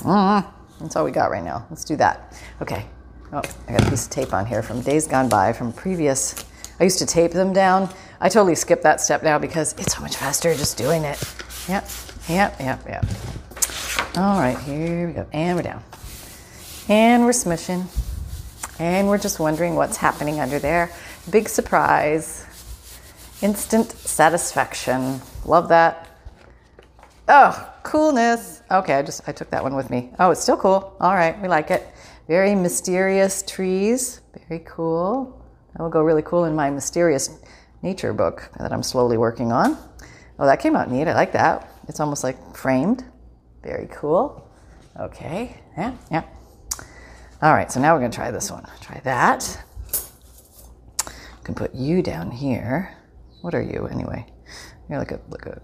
Mm, that's all we got right now. Let's do that. Okay. Oh, I got a piece of tape on here from days gone by from previous. I used to tape them down. I totally skip that step now because it's so much faster just doing it. Yep, yep, yep, yep. All right, here we go. And we're down. And we're smushing. And we're just wondering what's happening under there. Big surprise. Instant satisfaction. Love that. Oh, coolness. Okay, I just I took that one with me. Oh, it's still cool. All right, we like it. Very mysterious trees. Very cool. That will go really cool in my mysterious nature book that I'm slowly working on. Oh, that came out neat. I like that. It's almost like framed. Very cool. Okay. Yeah, yeah. All right, so now we're going to try this one. Try that. Can put you down here. What are you anyway? You're like a like a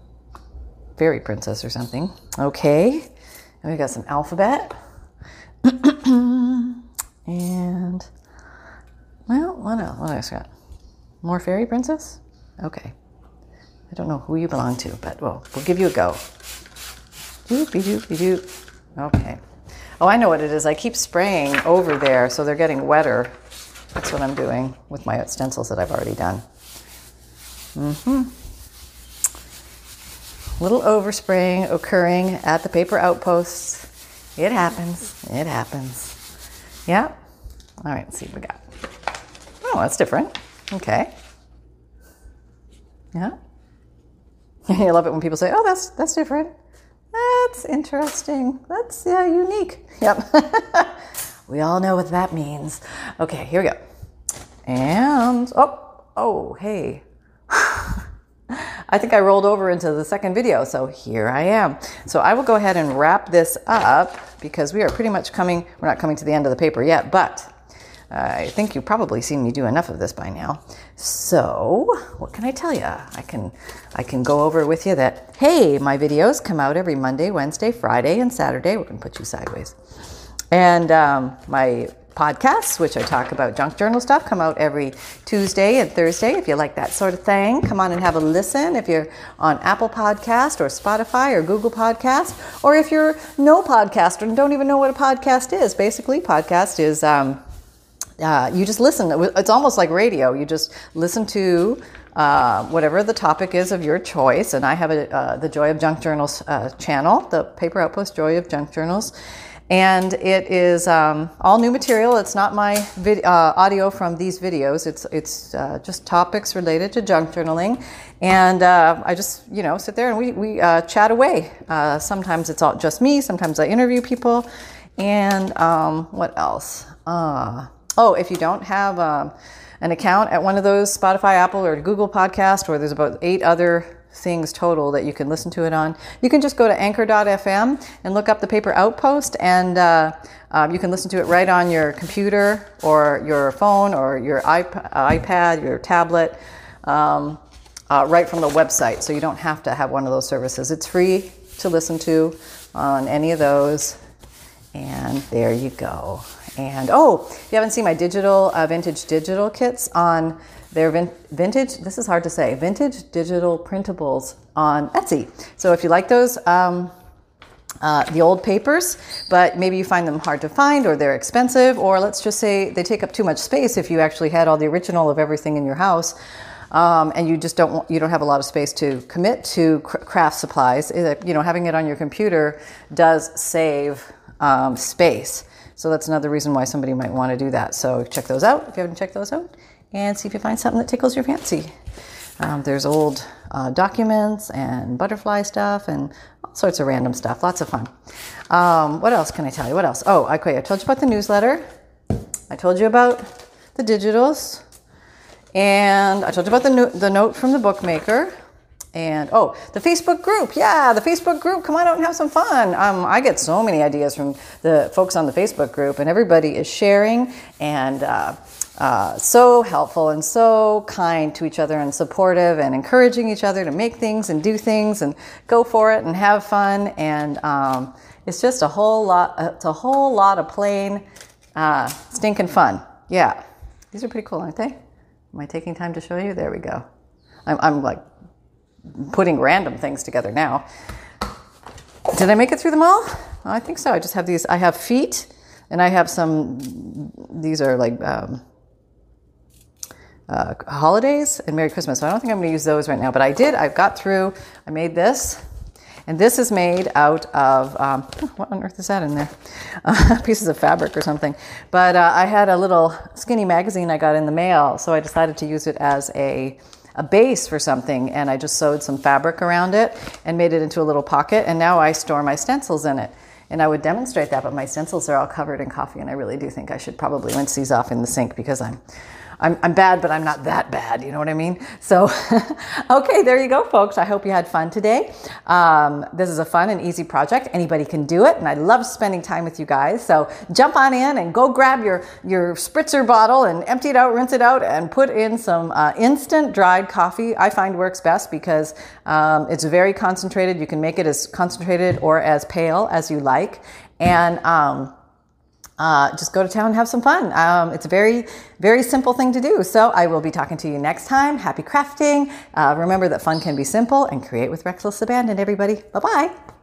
fairy princess or something. Okay. And we got some alphabet. and well, what else? What else got? More fairy princess? Okay. I don't know who you belong to, but well, we'll give you a go. Okay. Oh, I know what it is. I keep spraying over there so they're getting wetter. That's what I'm doing with my stencils that I've already done. Mm-hmm. Little overspraying occurring at the paper outposts. It happens. It happens. Yeah. All right, let's see what we got. Oh, that's different. Okay. Yeah. I love it when people say, "Oh, that's that's different." That's interesting. That's yeah, unique. Yep. we all know what that means. Okay, here we go. And oh, oh, hey. I think I rolled over into the second video, so here I am. So I will go ahead and wrap this up because we are pretty much coming, we're not coming to the end of the paper yet, but I think you've probably seen me do enough of this by now. So, what can I tell you? I can I can go over with you that hey, my videos come out every Monday, Wednesday, Friday, and Saturday. We're gonna put you sideways, and um, my podcasts, which I talk about junk journal stuff, come out every Tuesday and Thursday. If you like that sort of thing, come on and have a listen. If you're on Apple Podcast or Spotify or Google Podcast, or if you're no podcaster and don't even know what a podcast is, basically, podcast is. Um, uh, you just listen. It's almost like radio. You just listen to uh, whatever the topic is of your choice. And I have a, uh, the Joy of Junk Journals uh, channel, the Paper Outpost Joy of Junk Journals. And it is um, all new material. It's not my vid- uh, audio from these videos. It's it's uh, just topics related to junk journaling, and I just you know sit there and we we chat away. sometimes it's all just me. Sometimes I interview people, and um, what else? Oh, if you don't have um, an account at one of those Spotify, Apple, or Google podcast, or there's about eight other things total that you can listen to it on, you can just go to anchor.fm and look up the paper outpost, and uh, um, you can listen to it right on your computer or your phone or your iP- iPad, your tablet. Um, uh, right from the website, so you don't have to have one of those services. It's free to listen to on any of those, and there you go. And oh, you haven't seen my digital uh, vintage digital kits on their vin- vintage. This is hard to say. Vintage digital printables on Etsy. So if you like those. Um, uh, the old papers, but maybe you find them hard to find or they're expensive, or let's just say they take up too much space if you actually had all the original of everything in your house. Um, and you just don't want, you don't have a lot of space to commit to craft supplies. You know, having it on your computer does save um, space. So that's another reason why somebody might want to do that. So check those out if you haven't checked those out and see if you find something that tickles your fancy. Um, there's old uh, documents and butterfly stuff and all sorts of random stuff. Lots of fun. Um, what else can I tell you? What else? Oh, okay. I told you about the newsletter. I told you about the digitals. And I told you about the, no- the note from the bookmaker. And oh, the Facebook group. Yeah, the Facebook group. Come on out and have some fun. Um, I get so many ideas from the folks on the Facebook group, and everybody is sharing and uh, uh, so helpful and so kind to each other and supportive and encouraging each other to make things and do things and go for it and have fun. And um, it's just a whole lot. It's a whole lot of plain uh, stinking fun. Yeah, these are pretty cool, aren't they? Am I taking time to show you? There we go. I'm, I'm like putting random things together now. Did I make it through them all? I think so. I just have these. I have feet, and I have some. These are like um, uh, holidays and Merry Christmas. So I don't think I'm going to use those right now, but I did. I've got through. I made this, and this is made out of um, what on earth is that in there? Uh, pieces of fabric or something. But uh, I had a little skinny magazine I got in the mail, so I decided to use it as a a base for something and I just sewed some fabric around it and made it into a little pocket and now I store my stencils in it. And I would demonstrate that, but my stencils are all covered in coffee and I really do think I should probably rinse these off in the sink because I'm I'm, I'm bad, but I'm not that bad. You know what I mean? So, okay, there you go, folks. I hope you had fun today. Um, this is a fun and easy project. Anybody can do it, and I love spending time with you guys. So, jump on in and go grab your your spritzer bottle and empty it out, rinse it out, and put in some uh, instant dried coffee. I find works best because um, it's very concentrated. You can make it as concentrated or as pale as you like, and um, uh, just go to town and have some fun. Um, it's a very, very simple thing to do. So I will be talking to you next time. Happy crafting. Uh, remember that fun can be simple and create with reckless abandon, everybody. Bye bye.